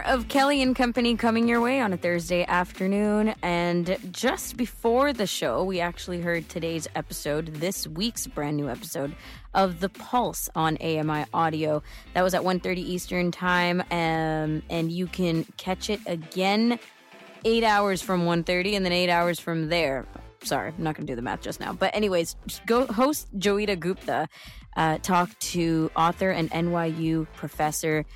More of Kelly and Company coming your way on a Thursday afternoon. And just before the show, we actually heard today's episode, this week's brand new episode of The Pulse on AMI Audio. That was at 1.30 Eastern Time. Um, and you can catch it again eight hours from 1.30 and then eight hours from there. Sorry, I'm not going to do the math just now. But anyways, go host Joeita Gupta uh, talk to author and NYU professor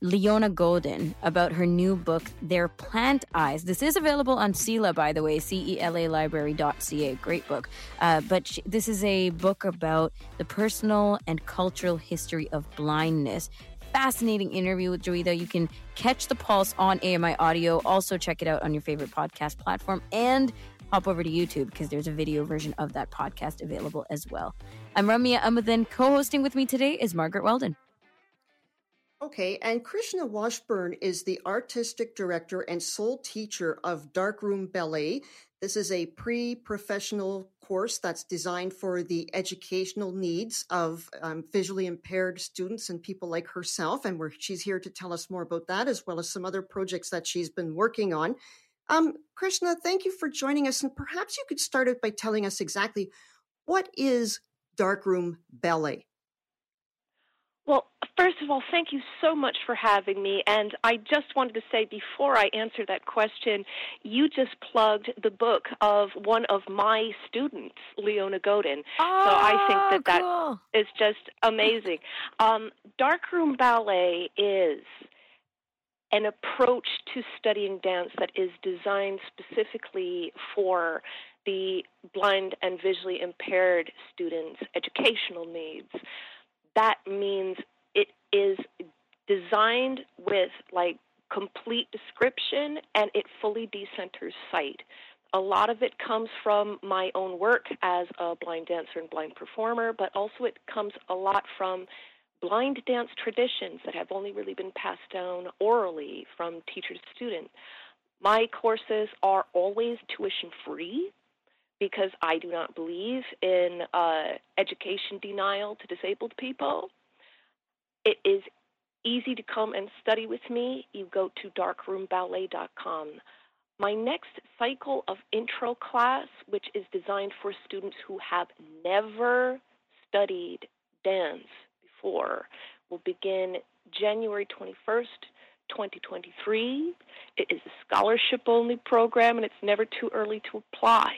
Leona Godin about her new book, There Plant Eyes. This is available on CELA, by the way, C-E-L-A library.ca. Great book. Uh, but she, this is a book about the personal and cultural history of blindness. Fascinating interview with Joeita. You can catch the pulse on AMI Audio. Also, check it out on your favorite podcast platform and hop over to YouTube because there's a video version of that podcast available as well. I'm Ramya Amuthan. Co hosting with me today is Margaret Weldon. Okay, and Krishna Washburn is the artistic director and sole teacher of Darkroom Ballet. This is a pre professional course that's designed for the educational needs of um, visually impaired students and people like herself. And she's here to tell us more about that, as well as some other projects that she's been working on. Um, Krishna, thank you for joining us. And perhaps you could start out by telling us exactly what is Darkroom Ballet? Well, first of all, thank you so much for having me. And I just wanted to say before I answer that question, you just plugged the book of one of my students, Leona Godin. Oh, so I think that cool. that is just amazing. um, Darkroom Ballet is an approach to studying dance that is designed specifically for the blind and visually impaired students' educational needs that means it is designed with like complete description and it fully decenters sight. A lot of it comes from my own work as a blind dancer and blind performer, but also it comes a lot from blind dance traditions that have only really been passed down orally from teacher to student. My courses are always tuition free because I do not believe in uh, education denial to disabled people. It is easy to come and study with me. You go to darkroomballet.com. My next cycle of intro class, which is designed for students who have never studied dance before, will begin January 21st, 2023. It is a scholarship only program and it's never too early to apply.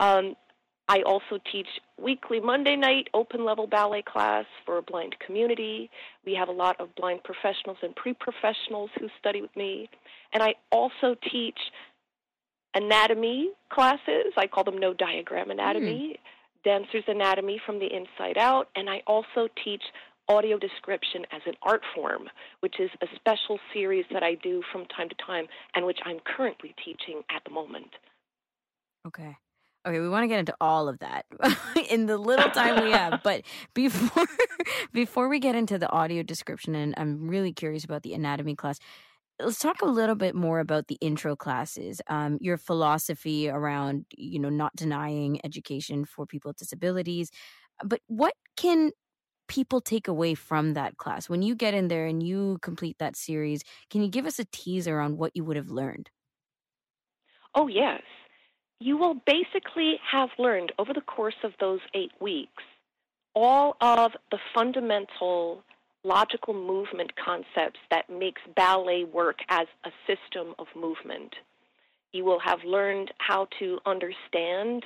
Um, I also teach weekly Monday night open level ballet class for a blind community. We have a lot of blind professionals and pre professionals who study with me. And I also teach anatomy classes. I call them no diagram anatomy, mm. dancer's anatomy from the inside out. And I also teach audio description as an art form, which is a special series that I do from time to time and which I'm currently teaching at the moment. Okay. Okay, we want to get into all of that in the little time we have, but before before we get into the audio description and I'm really curious about the anatomy class. Let's talk a little bit more about the intro classes. Um, your philosophy around, you know, not denying education for people with disabilities. But what can people take away from that class when you get in there and you complete that series? Can you give us a teaser on what you would have learned? Oh yes you will basically have learned over the course of those eight weeks all of the fundamental logical movement concepts that makes ballet work as a system of movement. You will have learned how to understand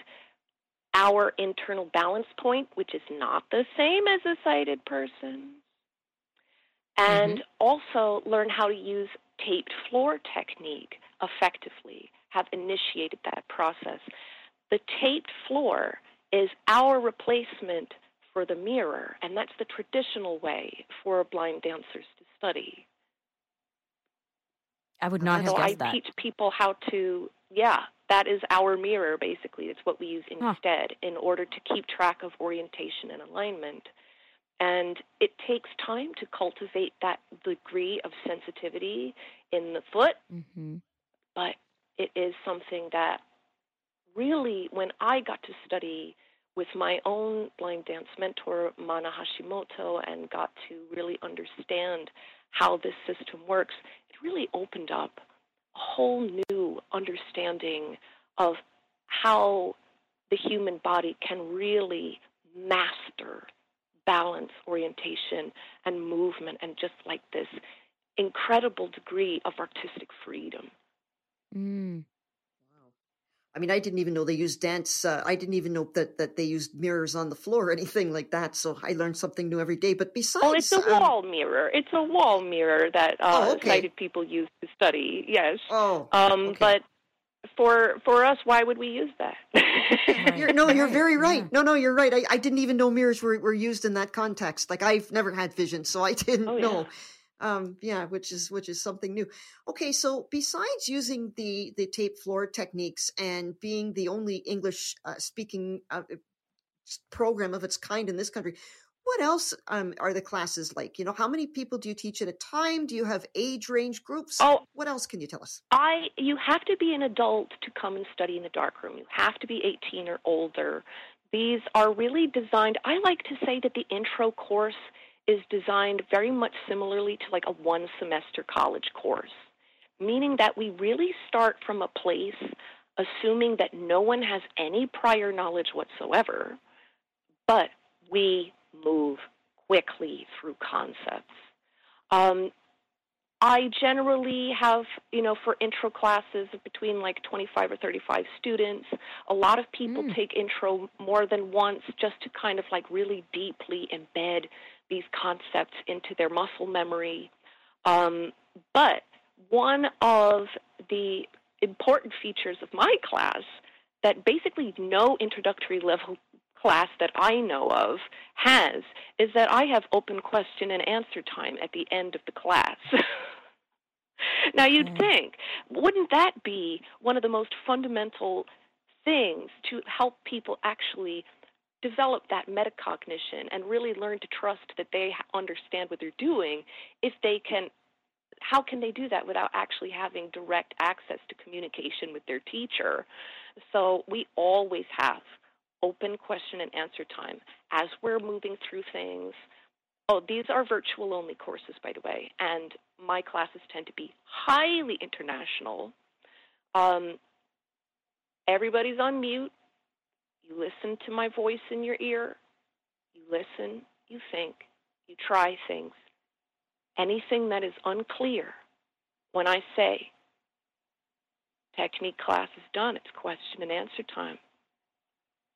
our internal balance point, which is not the same as a sighted person. And mm-hmm. also learn how to use taped floor technique effectively have initiated that process. The taped floor is our replacement for the mirror, and that's the traditional way for blind dancers to study. I would not so have I guessed that. I teach people how to, yeah, that is our mirror, basically. It's what we use Huh. instead in order to keep track of orientation and alignment. And it takes time to cultivate that degree of sensitivity in the foot, hmm but it is something that really, when I got to study with my own blind dance mentor, Mana Hashimoto, and got to really understand how this system works, it really opened up a whole new understanding of how the human body can really master balance, orientation, and movement, and just like this incredible degree of artistic freedom. Mm. Wow. I mean, I didn't even know they used dance. Uh, I didn't even know that, that they used mirrors on the floor or anything like that. So I learned something new every day. But besides, Oh, it's a um, wall mirror. It's a wall mirror that uh, Oh, okay. sighted people use to study. Yes. oh, Um, okay. But for for us, why would we use that? You're, no, you're very right. No, no, you're right. I, I didn't even know mirrors were, were used in that context. Like I've never had vision, so I didn't Oh, yeah. Um, yeah, which is which is something new. Okay, so besides using the the tape floor techniques and being the only English uh, speaking uh, program of its kind in this country, what else um, are the classes like? You know, how many people do you teach at a time? Do you have age range groups? Oh. what else can you tell us? I you have to be an adult to come and study in the darkroom. You have to be 18 or older. These are really designed. I like to say that the intro course is designed very much similarly to like a one semester college course, meaning that we really start from a place assuming that no one has any prior knowledge whatsoever, but we move quickly through concepts. Um, I generally have, you know, for intro classes between like 25 or 35 students. A lot of people Mm. take intro more than once just to kind of like really deeply embed these concepts into their muscle memory. Um, but one of the important features of my class that basically no introductory level class that I know of has is that I have open question and answer time at the end of the class. now you'd think, wouldn't that be one of the most fundamental things to help people actually develop that metacognition and really learn to trust that they understand what they're doing if they can how can they do that without actually having direct access to communication with their teacher? So we always have open question and answer time as we're moving through things. Oh these are virtual only courses by the way and my classes tend to be highly international. Um, everybody's on mute you listen to my voice in your ear. You listen, you think, you try things. Anything that is unclear, when I say technique class is done, it's question and answer time.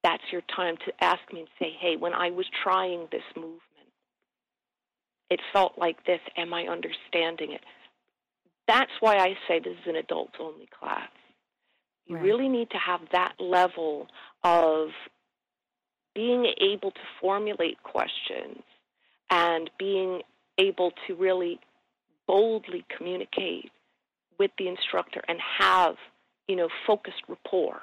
That's your time to ask me and say, hey, when I was trying this movement, it felt like this. Am I understanding it? That's why I say this is an adults only class. You Right. really need to have that level of being able to formulate questions and being able to really boldly communicate with the instructor and have, you know, focused rapport.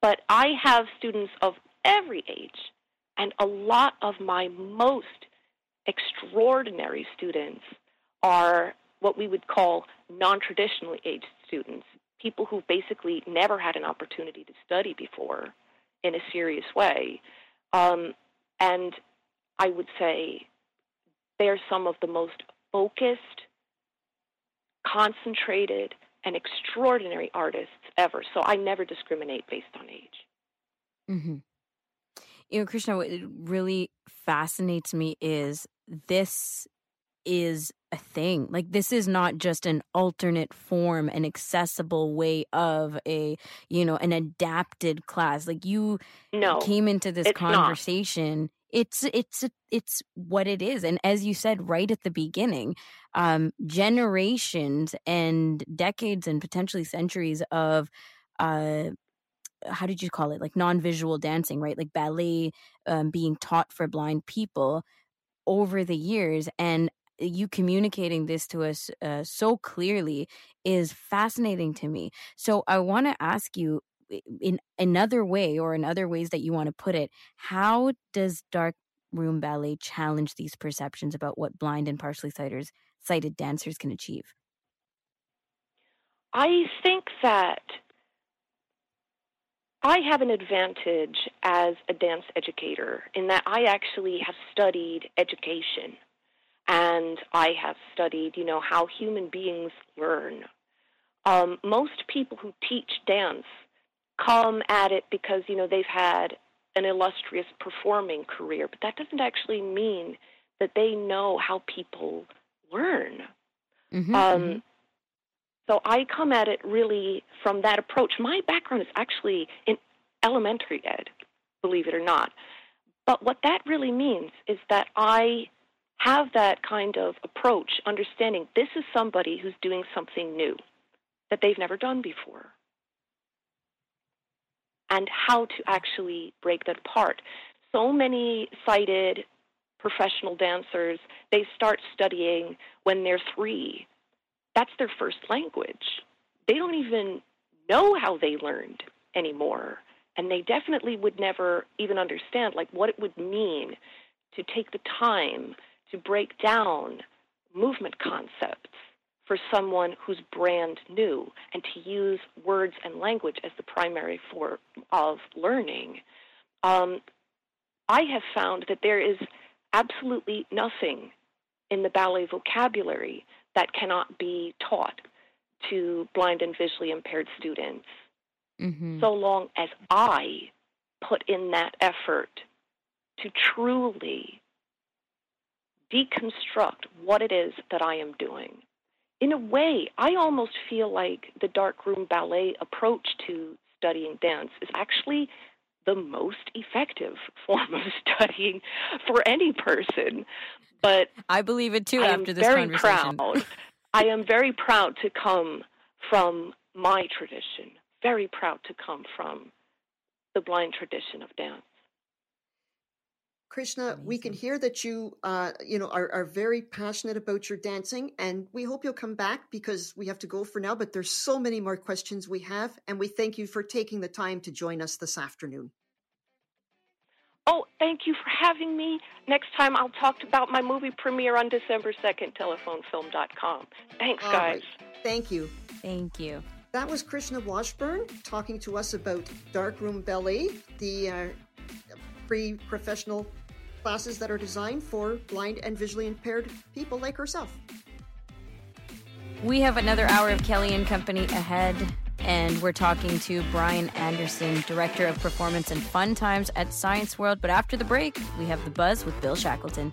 But I have students of every age, and a lot of my most extraordinary students are what we would call non traditionally aged students, people who basically never had an opportunity to study before in a serious way. Um, and I would say they're some of the most focused, concentrated, and extraordinary artists ever. So I never discriminate based on age. hmm You know, Krishna, what really fascinates me is this is a thing. Like, this is not just an alternate form, an accessible way of a, you know, an adapted class. Like, you No, came into this it's not. conversation. It's it's it's what it is, and as you said right at the beginning, um, generations and decades and potentially centuries of uh, how did you call it like non-visual dancing right like ballet um, being taught for blind people over the years and you communicating this to us uh, so clearly is fascinating to me. So I want to ask you in another way or in other ways that you want to put it, how does dark room ballet challenge these perceptions about what blind and partially sighted sighted dancers can achieve? I think that I have an advantage as a dance educator in that I actually have studied education and I have studied, you know, how human beings learn. Um, most people who teach dance come at it because, you know, they've had an illustrious performing career, but that doesn't actually mean that they know how people learn. Mm-hmm, um, mm-hmm. So I come at it really from that approach. My background is actually in elementary ed, believe it or not. But what that really means is that I have that kind of approach, understanding this is somebody who's doing something new that they've never done before, and how to actually break that apart. So many sighted professional dancers, they start studying when they're three. That's their first language. They don't even know how they learned anymore. And they definitely would never even understand like what it would mean to take the time to break down movement concepts for someone who's brand new and to use words and language as the primary form of learning. Um, I have found that there is absolutely nothing in the ballet vocabulary that cannot be taught to blind and visually impaired students mm-hmm. so long as I put in that effort to truly deconstruct what it is that I am doing. In a way, I almost feel like the darkroom ballet approach to studying dance is actually the most effective form of studying for any person. But I believe it too I after this very conversation. Proud. I am very proud to come from my tradition, very proud to come from the blind tradition of dance. Krishna, Amazing. we can hear that you, uh, you know, are, are very passionate about your dancing, and we hope you'll come back because we have to go for now. But there's so many more questions we have, and we thank you for taking the time to join us this afternoon. Oh, thank you for having me. Next time I'll talk about my movie premiere on December 2nd, telephonefilm.com. Thanks, All guys. Right. Thank you. Thank you. That was Krishna Washburn talking to us about Darkroom Ballet, the uh, pre professional classes that are designed for blind and visually impaired people like herself. We have another hour of Kelly and Company ahead, and we're talking to Brian Anderson, Director of Performance and Fun Times at Science World. But after the break, we have The Buzz with Bill Shackleton.